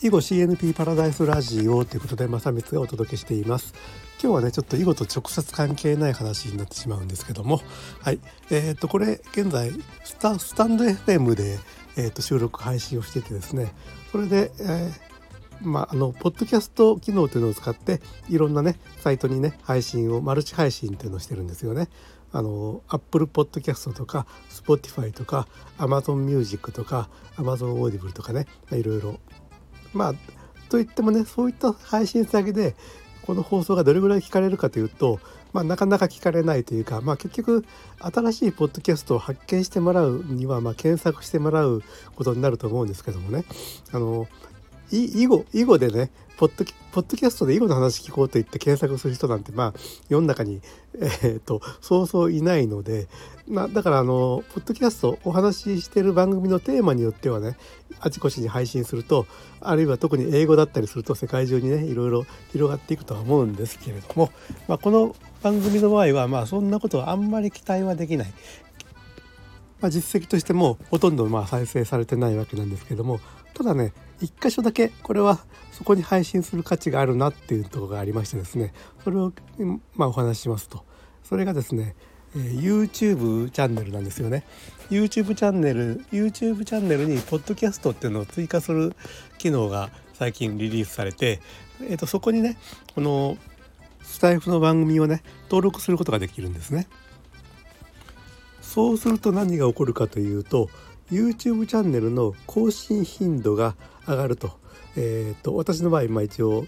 囲碁 CNP パラダイスラジオということで正光がお届けしています。今日はねちょっと囲碁と直接関係ない話になってしまうんですけども。はい。えー、とこれ現在スタスタンド FM で、えー、と収録配信をしててですね。それで、えーまあ、あのポッドキャスト機能というのを使っていろんなねサイトにね配信をマルチ配信っていうのをしてるんですよね。あの Apple Podcast とか Spotify とか Amazon Music とか Amazon Audible とかねいろいろまあといってもねそういった配信先でこの放送がどれぐらい聞かれるかというと、まあ、なかなか聞かれないというか、まあ、結局新しいポッドキャストを発見してもらうには、まあ、検索してもらうことになると思うんですけどもね。あの囲碁囲碁でねポッドキャストで囲碁の話聞こうと言って検索する人なんてまあ世の中に、えーと、そうそういないので、まあ、だからあのポッドキャストお話ししてる番組のテーマによってはねあちこちに配信するとあるいは特に英語だったりすると世界中にねいろいろ広がっていくとは思うんですけれども、まあ、この番組の場合はまあそんなことはあんまり期待はできない。まあ、実績としてもほとんどまあ再生されてないわけなんですけどもただね一箇所だけこれはそこに配信する価値があるなっていうところがありましてですねそれをまあお話ししますと。それがですね、えー、YouTube チャンネルなんですよね。YouTube チャンネル YouTube チャンネルにポッドキャストっていうのを追加する機能が最近リリースされて、えー、とそこにねこのスタイフの番組をね登録することができるんですね。そうすると何が起こるかというと YouTube チャンネルの更新頻度が上がると,、えーと、私の場合、まあ、一応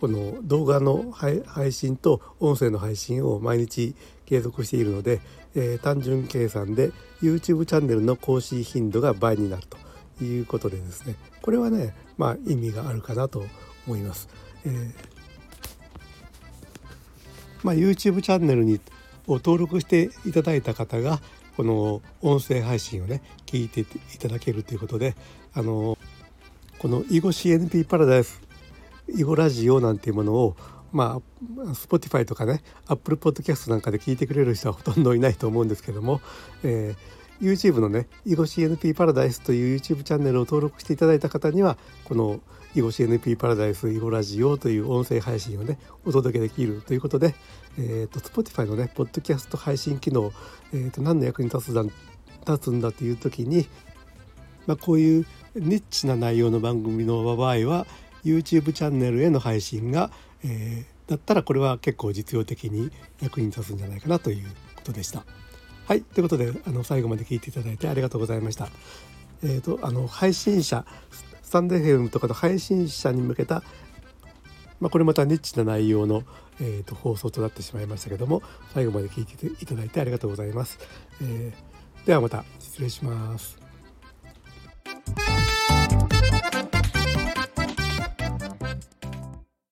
この動画の配信と音声の配信を毎日継続しているので、えー、単純計算で YouTube チャンネルの更新頻度が倍になるということでですねこれはねまあ意味があるかなと思います。えーまあ、YouTube チャンネルにを登録していただいた方がこの音声配信をね聞いていただけるということであのこの囲碁 CNP パラダイス囲碁ラジオなんていうものをまあ Spotify とかね Apple Podcast なんかで聞いてくれる人はほとんどいないと思うんですけども、えー、YouTube のね囲碁 CNP パラダイスという YouTube チャンネルを登録していただいた方にはこの囲碁 CNP パラダイス囲碁ラジオという音声配信をねお届けできるということで、えーと、Spotify のねポッドキャスト配信機能、えーと、何の役に立つだ立つんだという時に、まあ、こういうニッチな内容の番組の場合は YouTube チャンネルへの配信が、えー、だったらこれは結構実用的に役に立つんじゃないかなということでした。はいということであの最後まで聞いていただいてありがとうございました。えーと、あの配信者スタンド FM とかの配信者に向けた、まあ、これまたニッチな内容の、えーと、放送となってしまいましたけども最後まで聞いていただいてありがとうございます。えー、ではまた失礼します。